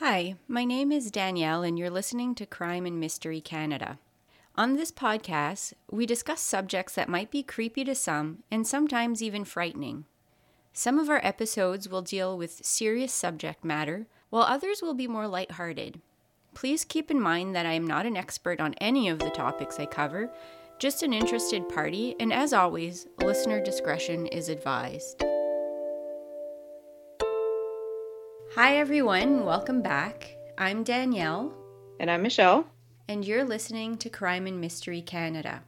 Hi, my name is Danielle, and you're listening to Crime and Mystery Canada. On this podcast, we discuss subjects that might be creepy to some and sometimes even frightening. Some of our episodes will deal with serious subject matter, while others will be more lighthearted. Please keep in mind that I am not an expert on any of the topics I cover, just an interested party, and as always, listener discretion is advised. Hi, everyone. Welcome back. I'm Danielle. And I'm Michelle. And you're listening to Crime and Mystery Canada.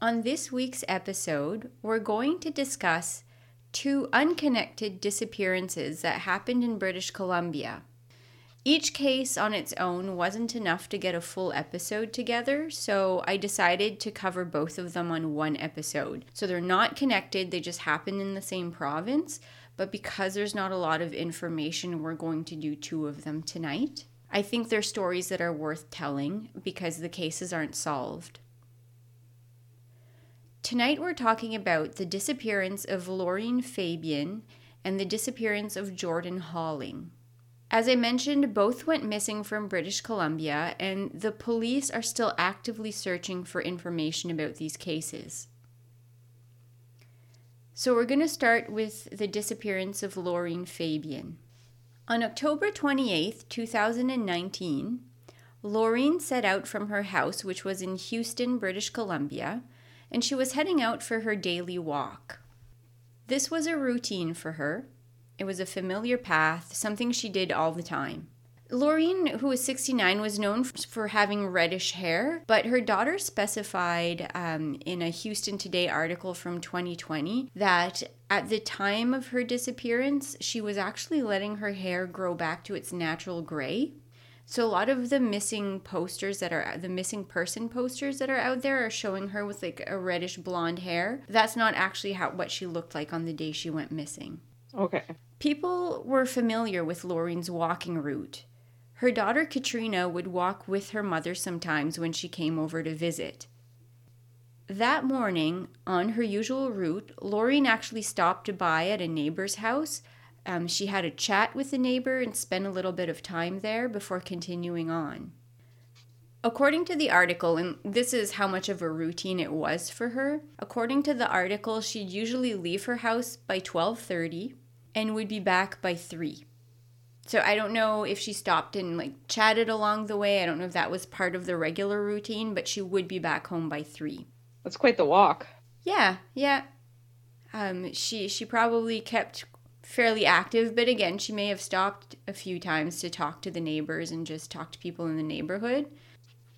On this week's episode, we're going to discuss two unconnected disappearances that happened in British Columbia. Each case on its own wasn't enough to get a full episode together, so I decided to cover both of them on one episode. So they're not connected, they just happen in the same province, but because there's not a lot of information, we're going to do two of them tonight. I think they're stories that are worth telling because the cases aren't solved. Tonight we're talking about the disappearance of Laureen Fabian and the disappearance of Jordan Halling. As I mentioned, both went missing from British Columbia, and the police are still actively searching for information about these cases. So we're going to start with the disappearance of Laureen Fabian. On October 28, 2019, Laureen set out from her house, which was in Houston, British Columbia, and she was heading out for her daily walk. This was a routine for her. It was a familiar path, something she did all the time. Laureen, who was 69, was known for having reddish hair, but her daughter specified um, in a Houston Today article from 2020 that at the time of her disappearance, she was actually letting her hair grow back to its natural gray. So a lot of the missing posters that are the missing person posters that are out there are showing her with like a reddish blonde hair. That's not actually how what she looked like on the day she went missing. Okay. People were familiar with Laureen's walking route. Her daughter Katrina would walk with her mother sometimes when she came over to visit. That morning, on her usual route, Laureen actually stopped to buy at a neighbor's house. Um, she had a chat with the neighbor and spent a little bit of time there before continuing on. According to the article, and this is how much of a routine it was for her, according to the article, she'd usually leave her house by 12:30 and would be back by 3. So I don't know if she stopped and like chatted along the way. I don't know if that was part of the regular routine, but she would be back home by three. That's quite the walk. Yeah, yeah. Um, she she probably kept fairly active, but again, she may have stopped a few times to talk to the neighbors and just talk to people in the neighborhood.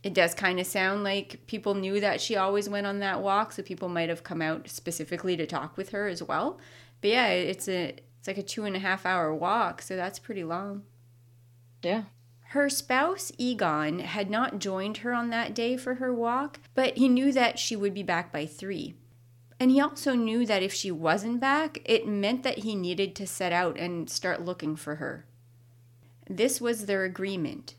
It does kind of sound like people knew that she always went on that walk, so people might have come out specifically to talk with her as well. But yeah, it's a it's like a two and a half hour walk, so that's pretty long. Yeah. Her spouse, Egon, had not joined her on that day for her walk, but he knew that she would be back by three. And he also knew that if she wasn't back, it meant that he needed to set out and start looking for her. This was their agreement,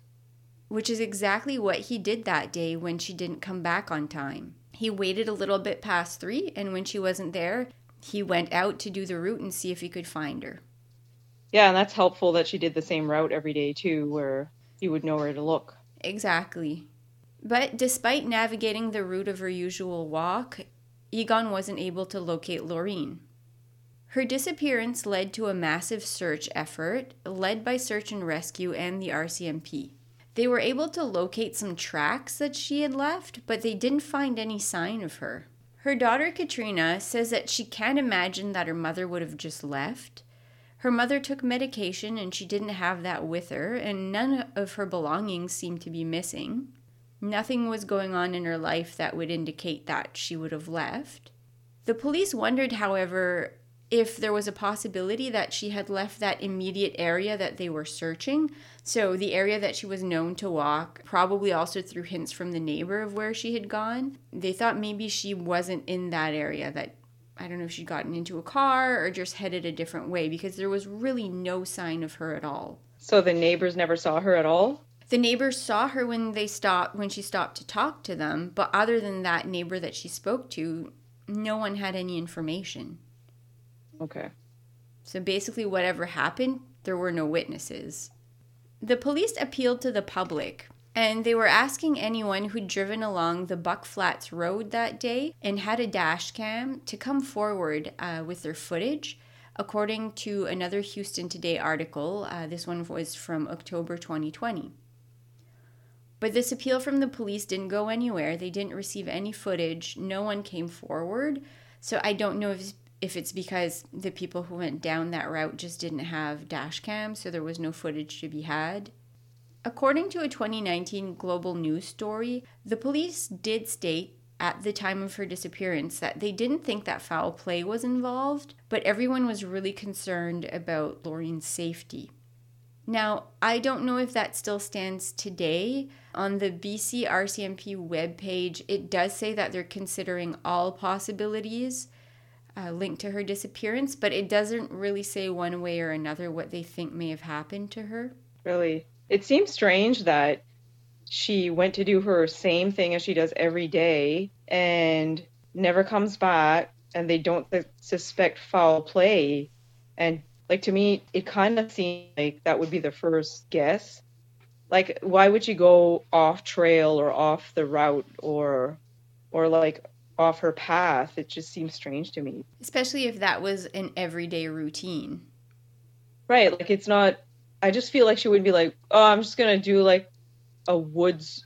which is exactly what he did that day when she didn't come back on time. He waited a little bit past three, and when she wasn't there, he went out to do the route and see if he could find her. Yeah, and that's helpful that she did the same route every day too, where you would know where to look. Exactly. But despite navigating the route of her usual walk, Egon wasn't able to locate Laureen. Her disappearance led to a massive search effort led by Search and Rescue and the RCMP. They were able to locate some tracks that she had left, but they didn't find any sign of her. Her daughter Katrina says that she can't imagine that her mother would have just left. Her mother took medication and she didn't have that with her, and none of her belongings seemed to be missing. Nothing was going on in her life that would indicate that she would have left. The police wondered, however, if there was a possibility that she had left that immediate area that they were searching. So, the area that she was known to walk, probably also through hints from the neighbor of where she had gone. They thought maybe she wasn't in that area, that I don't know if she'd gotten into a car or just headed a different way because there was really no sign of her at all. So, the neighbors never saw her at all? The neighbors saw her when they stopped when she stopped to talk to them, but other than that neighbor that she spoke to, no one had any information. Okay. So basically, whatever happened, there were no witnesses. The police appealed to the public and they were asking anyone who'd driven along the Buck Flats Road that day and had a dash cam to come forward uh, with their footage. According to another Houston Today article, uh, this one was from October 2020. But this appeal from the police didn't go anywhere. They didn't receive any footage. No one came forward. So I don't know if if it's because the people who went down that route just didn't have dash cams, so there was no footage to be had. According to a 2019 Global News story, the police did state at the time of her disappearance that they didn't think that foul play was involved, but everyone was really concerned about Laureen's safety. Now, I don't know if that still stands today. On the BC RCMP webpage, it does say that they're considering all possibilities uh, linked to her disappearance, but it doesn't really say one way or another what they think may have happened to her. Really? it seems strange that she went to do her same thing as she does every day and never comes back and they don't suspect foul play and like to me it kind of seems like that would be the first guess like why would she go off trail or off the route or or like off her path it just seems strange to me especially if that was an everyday routine right like it's not I just feel like she would be like, oh, I'm just gonna do like a woods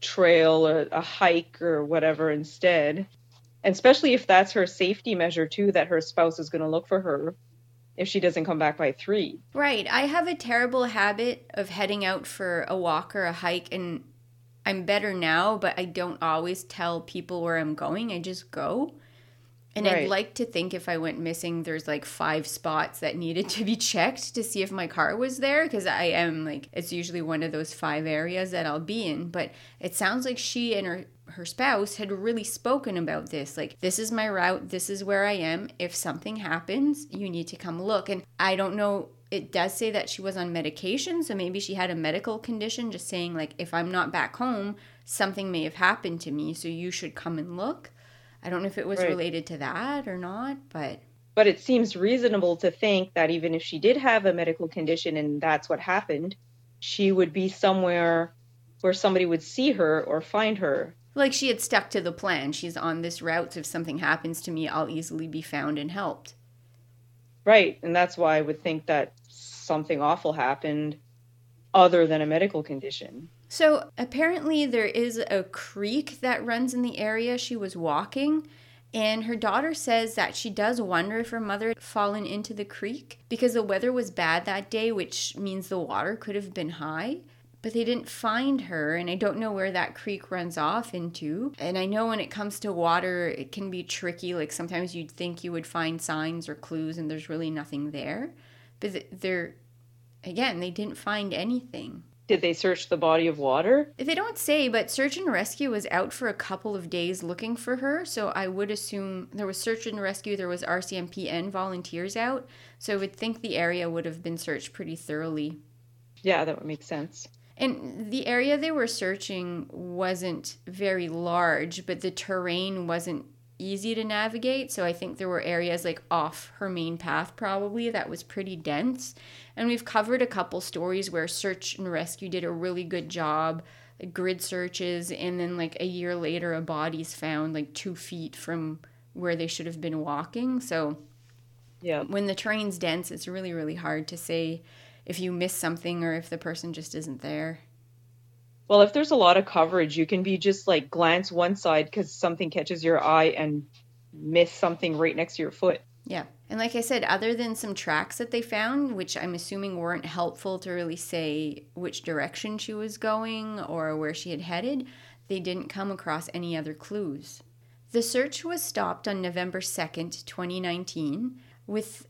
trail or a hike or whatever instead. And especially if that's her safety measure too, that her spouse is gonna look for her if she doesn't come back by three. Right. I have a terrible habit of heading out for a walk or a hike and I'm better now, but I don't always tell people where I'm going. I just go. And right. I'd like to think if I went missing, there's like five spots that needed to be checked to see if my car was there because I am like, it's usually one of those five areas that I'll be in. But it sounds like she and her, her spouse had really spoken about this. Like, this is my route, this is where I am. If something happens, you need to come look. And I don't know it does say that she was on medication, so maybe she had a medical condition, just saying, like, if I'm not back home, something may have happened to me, so you should come and look. I don't know if it was right. related to that or not, but but it seems reasonable to think that even if she did have a medical condition and that's what happened, she would be somewhere where somebody would see her or find her. Like she had stuck to the plan. She's on this route. So if something happens to me, I'll easily be found and helped. Right. And that's why I would think that something awful happened other than a medical condition. So apparently, there is a creek that runs in the area she was walking. And her daughter says that she does wonder if her mother had fallen into the creek because the weather was bad that day, which means the water could have been high. But they didn't find her, and I don't know where that creek runs off into. And I know when it comes to water, it can be tricky. Like sometimes you'd think you would find signs or clues, and there's really nothing there. But they're, again, they didn't find anything. Did they search the body of water? They don't say, but search and rescue was out for a couple of days looking for her. So I would assume there was search and rescue, there was RCMP and volunteers out. So I would think the area would have been searched pretty thoroughly. Yeah, that would make sense. And the area they were searching wasn't very large, but the terrain wasn't easy to navigate. So I think there were areas like off her main path, probably, that was pretty dense. And we've covered a couple stories where search and rescue did a really good job, like grid searches, and then like a year later, a body's found like two feet from where they should have been walking. So, yeah, when the terrain's dense, it's really, really hard to say if you miss something or if the person just isn't there. Well, if there's a lot of coverage, you can be just like glance one side because something catches your eye and miss something right next to your foot. Yeah. And like I said, other than some tracks that they found, which I'm assuming weren't helpful to really say which direction she was going or where she had headed, they didn't come across any other clues. The search was stopped on November 2nd, 2019, with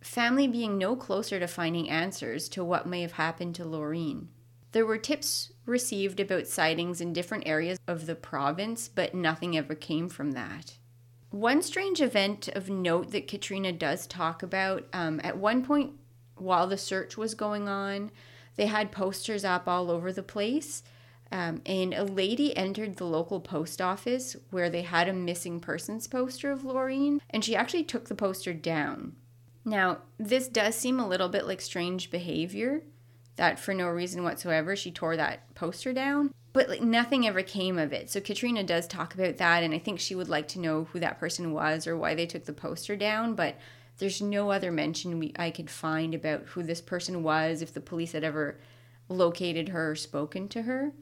family being no closer to finding answers to what may have happened to Laureen. There were tips received about sightings in different areas of the province, but nothing ever came from that. One strange event of note that Katrina does talk about um, at one point while the search was going on, they had posters up all over the place. Um, and a lady entered the local post office where they had a missing persons poster of Laureen, and she actually took the poster down. Now, this does seem a little bit like strange behavior. that for no reason whatsoever she tore that poster down. But like nothing ever came of it. So Katrina does talk about that, and I think she would like to know who that person was or why they took the poster down. But there's no other mention we, I could find about who this person was, if the police had ever located her or spoken to her.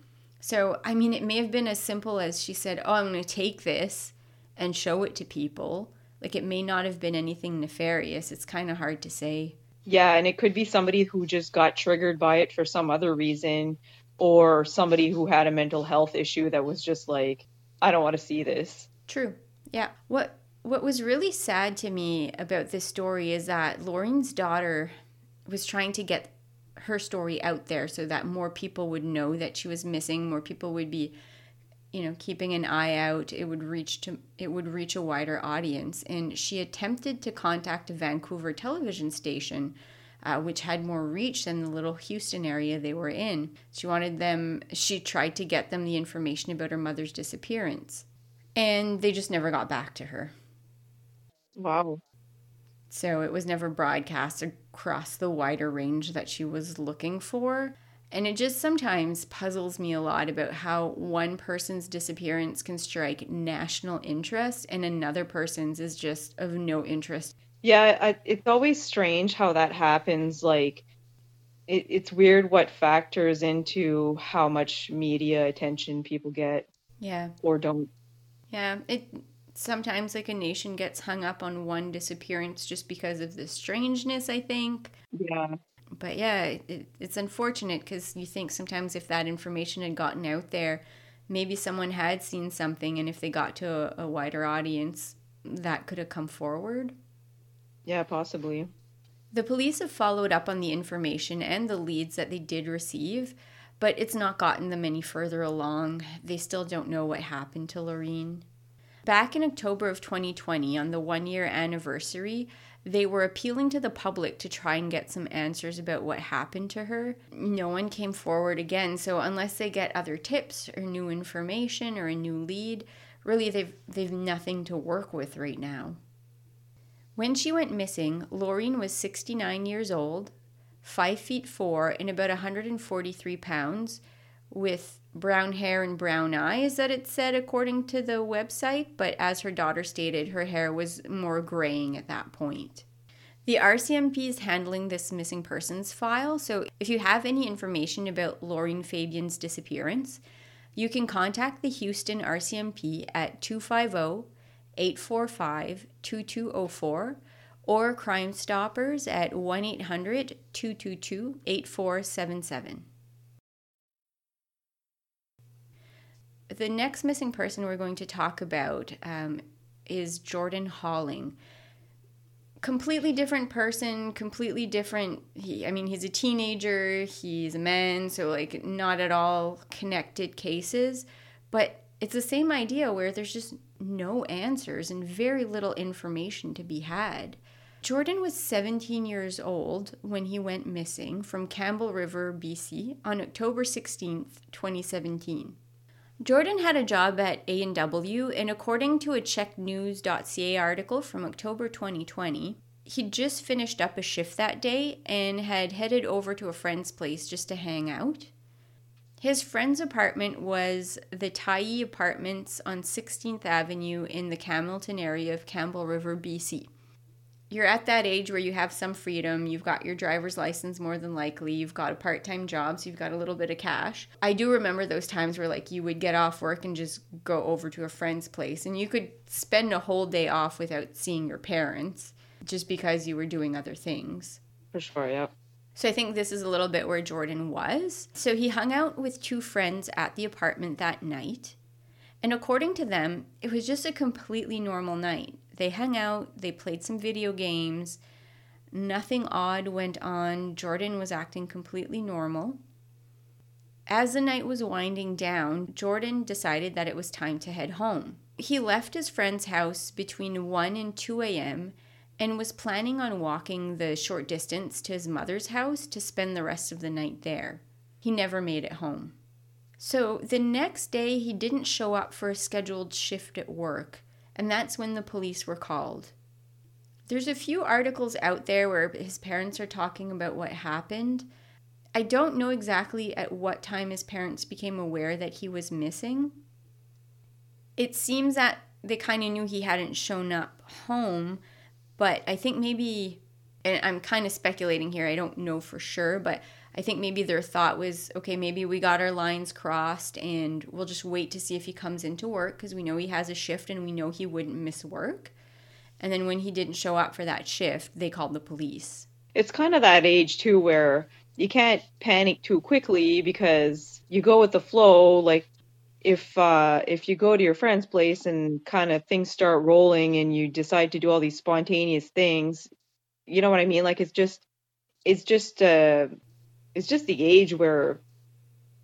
So, I mean, it may have been as simple as she said, Oh, I'm going to take this and show it to people. Like, it may not have been anything nefarious. It's kind of hard to say. Yeah, and it could be somebody who just got triggered by it for some other reason, or somebody who had a mental health issue that was just like, I don't want to see this. True. Yeah. What what was really sad to me about this story is that Lauren's daughter was trying to get her story out there so that more people would know that she was missing, more people would be you know keeping an eye out it would reach to it would reach a wider audience. And she attempted to contact a vancouver television station uh, which had more reach than the little houston area they were in. She wanted them she tried to get them the information about her mother's disappearance and they just never got back to her. Wow. So it was never broadcast across the wider range that she was looking for and it just sometimes puzzles me a lot about how one person's disappearance can strike national interest and another person's is just of no interest. Yeah, I, it's always strange how that happens. Like, it, it's weird what factors into how much media attention people get. Yeah. Or don't. Yeah, it sometimes like a nation gets hung up on one disappearance just because of the strangeness, I think. Yeah but yeah, it, it's unfortunate because you think sometimes if that information had gotten out there, maybe someone had seen something, and if they got to a, a wider audience, that could have come forward. Yeah, possibly. The police have followed up on the information and the leads that they did receive, but it's not gotten them any further along. They still don't know what happened to Lorraine. Back in October of 2020, on the one year anniversary, they were appealing to the public to try and get some answers about what happened to her. No one came forward again, so unless they get other tips or new information or a new lead, really they've they've nothing to work with right now. When she went missing, Lorraine was 69 years old, 5 feet 4 and about 143 pounds, with brown hair and brown eyes that it said according to the website, but as her daughter stated, her hair was more graying at that point. The RCMP is handling this missing persons file, so if you have any information about Lorraine Fabian's disappearance, you can contact the Houston RCMP at 250 845 2204 or Crime Stoppers at 1 800 222 8477. The next missing person we're going to talk about um, is Jordan Halling. Completely different person, completely different. He, I mean, he's a teenager, he's a man, so like not at all connected cases, but it's the same idea where there's just no answers and very little information to be had. Jordan was 17 years old when he went missing from Campbell River, BC on October 16th, 2017. Jordan had a job at A&W, and according to a cheknews.ca article from October 2020, he'd just finished up a shift that day and had headed over to a friend's place just to hang out. His friend's apartment was the Tyee Apartments on 16th Avenue in the Campbellton area of Campbell River, BC you're at that age where you have some freedom. You've got your driver's license more than likely. You've got a part time job, so you've got a little bit of cash. I do remember those times where, like, you would get off work and just go over to a friend's place, and you could spend a whole day off without seeing your parents just because you were doing other things. For sure, yeah. So I think this is a little bit where Jordan was. So he hung out with two friends at the apartment that night. And according to them, it was just a completely normal night. They hung out, they played some video games. Nothing odd went on. Jordan was acting completely normal. As the night was winding down, Jordan decided that it was time to head home. He left his friend's house between 1 and 2 a.m. and was planning on walking the short distance to his mother's house to spend the rest of the night there. He never made it home. So the next day, he didn't show up for a scheduled shift at work and that's when the police were called. There's a few articles out there where his parents are talking about what happened. I don't know exactly at what time his parents became aware that he was missing. It seems that they kind of knew he hadn't shown up home, but I think maybe, and I'm kind of speculating here, I don't know for sure, but I think maybe their thought was okay, maybe we got our lines crossed and we'll just wait to see if he comes into work because we know he has a shift and we know he wouldn't miss work. And then when he didn't show up for that shift, they called the police. It's kind of that age too where you can't panic too quickly because you go with the flow like if uh, if you go to your friend's place and kind of things start rolling and you decide to do all these spontaneous things you know what i mean like it's just it's just uh it's just the age where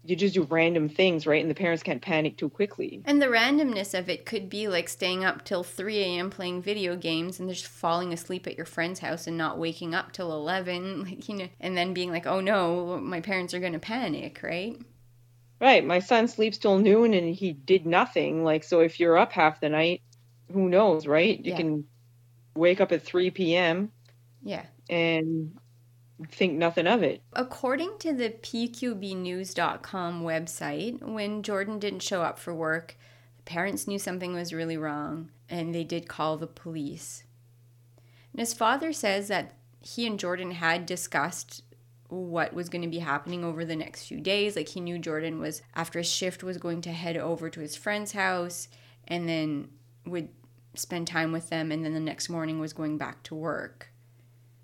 you just do random things, right? And the parents can't panic too quickly. And the randomness of it could be like staying up till 3 a.m. playing video games and just falling asleep at your friend's house and not waking up till 11, like, you know, and then being like, oh no, my parents are going to panic, right? Right. My son sleeps till noon and he did nothing. Like, so if you're up half the night, who knows, right? You yeah. can wake up at 3 p.m. Yeah. And think nothing of it. According to the PQBnews.com website, when Jordan didn't show up for work, the parents knew something was really wrong and they did call the police. And his father says that he and Jordan had discussed what was going to be happening over the next few days. Like he knew Jordan was, after his shift, was going to head over to his friend's house and then would spend time with them, and then the next morning was going back to work.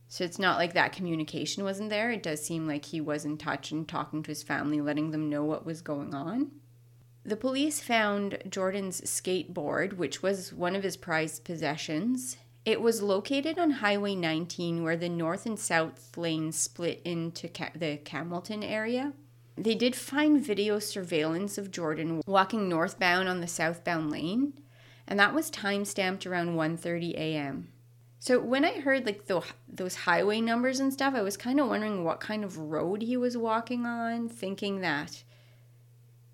So it's not like that communication wasn't there. It does seem like he was in touch and talking to his family, letting them know what was going on. The police found Jordan's skateboard, which was one of his prized possessions. It was located on Highway 19, where the north and south lanes split into Ca- the Campbellton area. They did find video surveillance of Jordan walking northbound on the southbound lane, and that was time stamped around 1:30 a.m. So when I heard like the, those highway numbers and stuff, I was kind of wondering what kind of road he was walking on, thinking that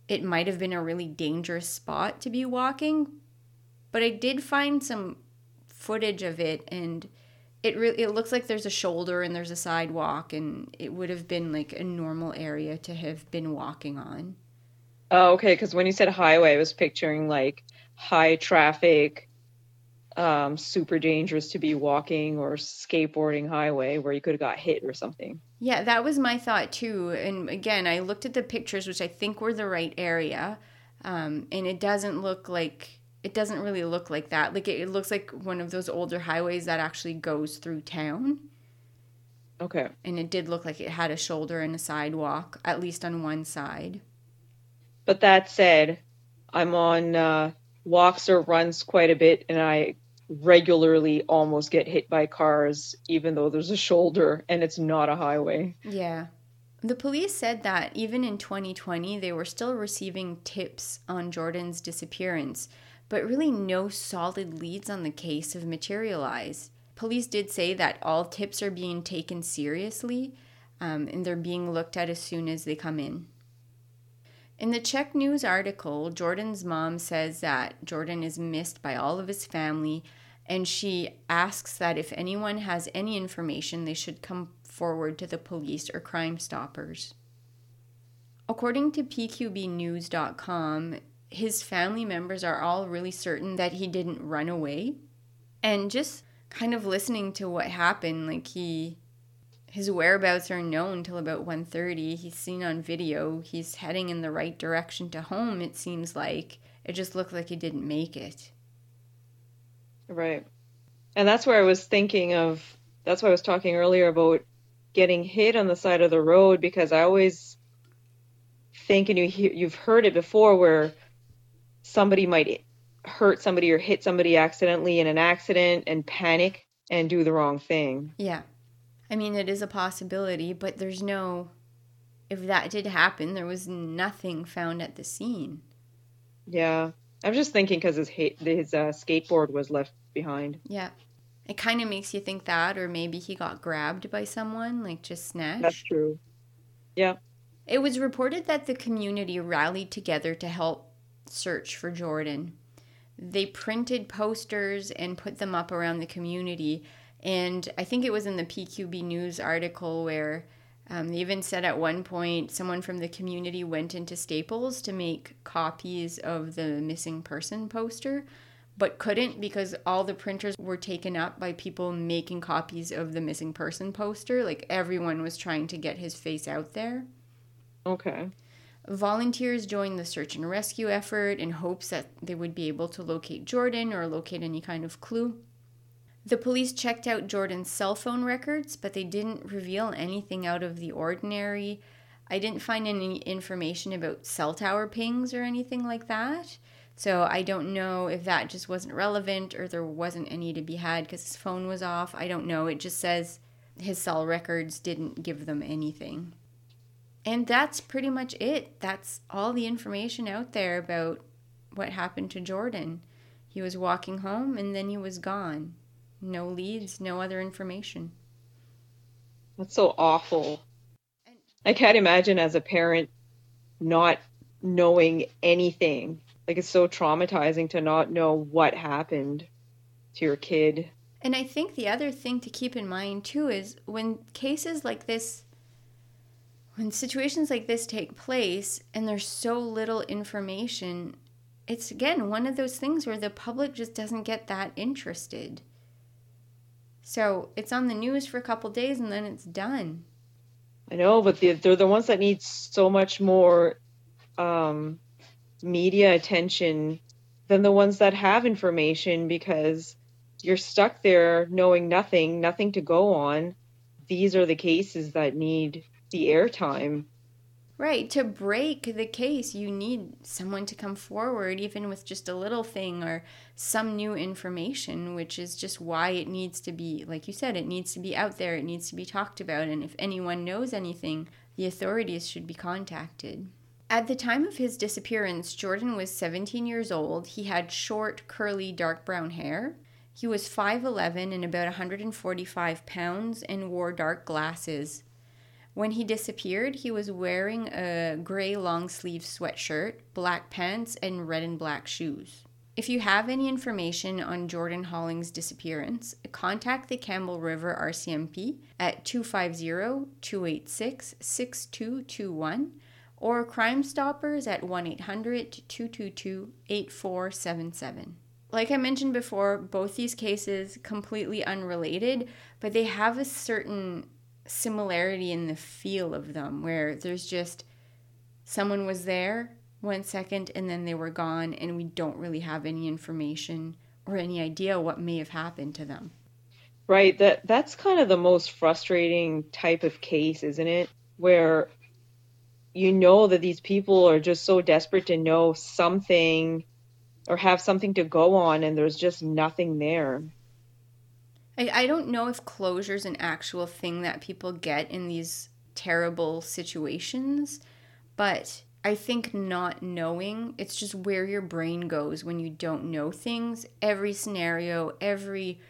it might have been a really dangerous spot to be walking. But I did find some footage of it and it really it looks like there's a shoulder and there's a sidewalk and it would have been like a normal area to have been walking on. Oh, okay, cuz when you said highway, I was picturing like high traffic um, super dangerous to be walking or skateboarding highway where you could have got hit or something. Yeah, that was my thought too. And again, I looked at the pictures, which I think were the right area, um, and it doesn't look like it doesn't really look like that. Like it, it looks like one of those older highways that actually goes through town. Okay. And it did look like it had a shoulder and a sidewalk, at least on one side. But that said, I'm on uh, walks or runs quite a bit, and I regularly almost get hit by cars, even though there's a shoulder and it's not a highway. Yeah. The police said that even in 2020, they were still receiving tips on Jordan's disappearance, but really no solid leads on the case have materialized. Police did say that all tips are being taken seriously um, and they're being looked at as soon as they come in. In the CHEK News article, Jordan's mom says that Jordan is missed by all of his family, and she asks that if anyone has any information, they should come forward to the police or Crime Stoppers. According to PQBnews.com, his family members are all really certain that he didn't run away. And just kind of listening to what happened, like he his whereabouts are known till about 1.30 he's seen on video. He's heading in the right direction to home it seems like. It just looked like he didn't make it. Right. And that's where i was thinking of that's why i was talking earlier about getting hit on the side of the road because i always think and you hear, you've heard it before where somebody might hurt somebody or hit somebody accidentally in an accident and panic and do the wrong thing. Yeah I mean, it is a possibility, but there's no. If that did happen, there was nothing found at the scene. Yeah, I was just thinking because his his uh, skateboard was left behind. Yeah, it kind of makes you think that, or maybe he got grabbed by someone, like just snatched. That's true. Yeah. It was reported that the community rallied together to help search for Jordan. They printed posters and put them up around the community and I think it was in the PQB News article where Um, they even said at one point someone from the community went into Staples to make copies of the missing person poster, but couldn't because all the printers were taken up by people making copies of the missing person poster. Like everyone was trying to get his face out there. Okay. Volunteers joined the search and rescue effort in hopes that they would be able to locate Jordan or locate any kind of clue. The police checked out Jordan's cell phone records, but they didn't reveal anything out of the ordinary. I didn't find any information about cell tower pings or anything like that. So I don't know if that just wasn't relevant or there wasn't any to be had because his phone was off. I don't know. It just says his cell records didn't give them anything. And that's pretty much it. That's all the information out there about what happened to Jordan. He was walking home and then he was gone. No leads, no other information. That's so awful. I can't imagine as a parent not knowing anything. Like it's so traumatizing to not know what happened to your kid. And I think the other thing to keep in mind too is when cases like this when situations like this take place and there's so little information, it's again one of those things where the public just doesn't get that interested. So it's on the news for a couple days and then it's done. I know, but the, they're the ones that need so much more um, media attention than the ones that have information because you're stuck there knowing nothing, nothing to go on. These are the cases that need the airtime. Right. To break the case, you need someone to come forward, even with just a little thing or some new information, which is just why it needs to be, like you said, it needs to be out there, it needs to be talked about. And if anyone knows anything, the authorities should be contacted. At the time of his disappearance, Jordan was 17 years old. He had short, curly, dark brown hair. He was 5'11 and about 145 pounds and wore dark glasses. When he disappeared, he was wearing a gray long sleeve sweatshirt, black pants, and red and black shoes. If you have any information on Jordan Halling's disappearance, contact the Campbell River RCMP at 250 286 6221 or Crime Stoppers at 1 800 222 8477. Like I mentioned before, both these cases completely unrelated, but they have a certain similarity in the feel of them where there's just someone was there one second and then they were gone and we don't really have any information or any idea what may have happened to them. Right, that that's kind of the most frustrating type of case, isn't it? Where you know that these people are just so desperate to know something or have something to go on and there's just nothing there. I, I don't know if closure is an actual thing that people get in these terrible situations, but I think not knowing, it's just where your brain goes when you don't know things. Every scenario, every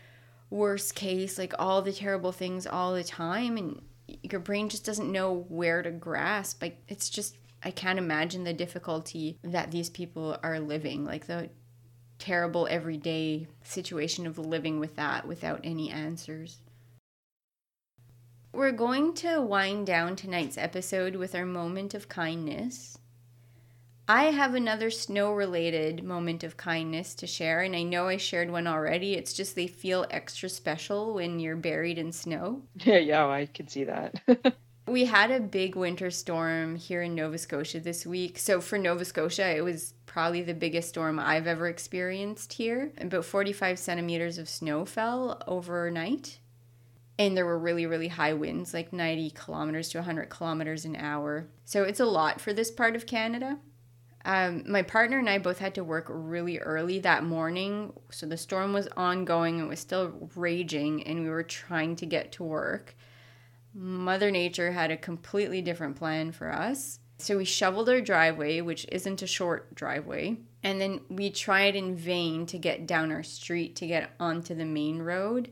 worst case, like all the terrible things all the time, and your brain just doesn't know where to grasp. Like, it's just, I can't imagine the difficulty that these people are living. Like, the terrible everyday situation of living with that without any answers. We're going to wind down tonight's episode with our moment of kindness. I have another snow related moment of kindness to share, and I know I shared one already. It's just they feel extra special when you're buried in snow. Yeah, yeah, I can see that. we had a big winter storm here in Nova Scotia this week. So, for Nova Scotia, it was probably the biggest storm I've ever experienced here. About 45 centimeters of snow fell overnight. And there were really, really high winds, like 90 kilometers to 100 kilometers an hour. So it's a lot for this part of Canada. Um, my partner and I both had to work really early that morning. So the storm was ongoing, it was still raging, and we were trying to get to work. Mother Nature had a completely different plan for us. So we shoveled our driveway, which isn't a short driveway, and then we tried in vain to get down our street to get onto the main road,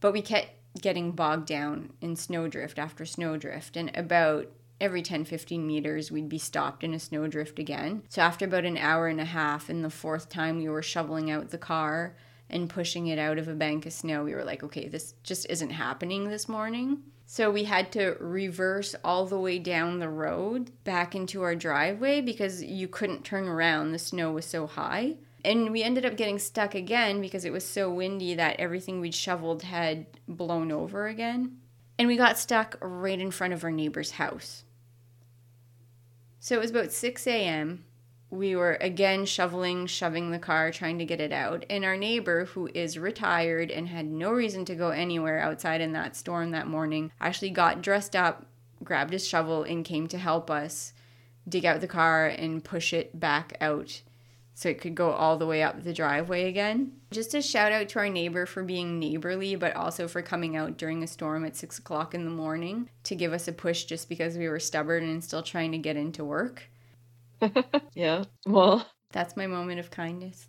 but we kept getting bogged down in snowdrift after snowdrift, and about every 10 15 meters we'd be stopped in a snowdrift again. So after about an hour and a half and the fourth time we were shoveling out the car and pushing it out of a bank of snow, we were like, okay, this just isn't happening this morning. So we had to reverse all the way down the road back into our driveway because you couldn't turn around. The snow was so high. And we ended up getting stuck again because it was so windy that everything we'd shoveled had blown over again. And we got stuck right in front of our neighbor's house. So it was about 6 a.m we were again shoveling, shoving the car, trying to get it out. And our neighbor, who is retired and had no reason to go anywhere outside in that storm that morning, actually got dressed up, grabbed his shovel, and came to help us dig out the car and push it back out so it could go all the way up the driveway again. Just a shout out to our neighbor for being neighborly, but also for coming out during a storm at six o'clock in the morning to give us a push just because we were stubborn and still trying to get into work. yeah. Well, that's my moment of kindness.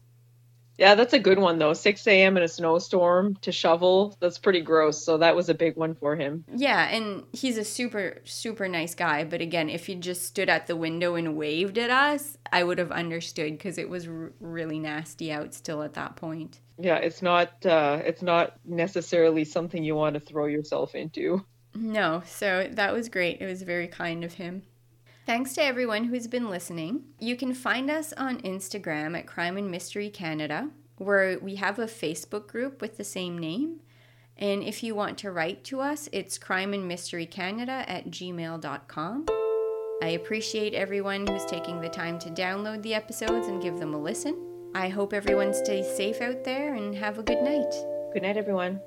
Yeah, that's a good one though. 6 a.m. in a snowstorm to shovel, that's pretty gross. So that was a big one for him. Yeah, and he's a super, super nice guy. But again, if he just stood at the window and waved at us, I would have understood because it was r- really nasty out still at that point. Yeah, it's not, uh, it's not necessarily something you want to throw yourself into. No, so that was great. It was very kind of him. Thanks to everyone who's been listening. You can find us on Instagram at Crime and Mystery Canada, where we have a Facebook group with the same name. And if you want to write to us, it's crime and mystery canada at gmail.com. I appreciate everyone who's taking the time to download the episodes and give them a listen. I hope everyone stays safe out there and have a good night. Good night, everyone.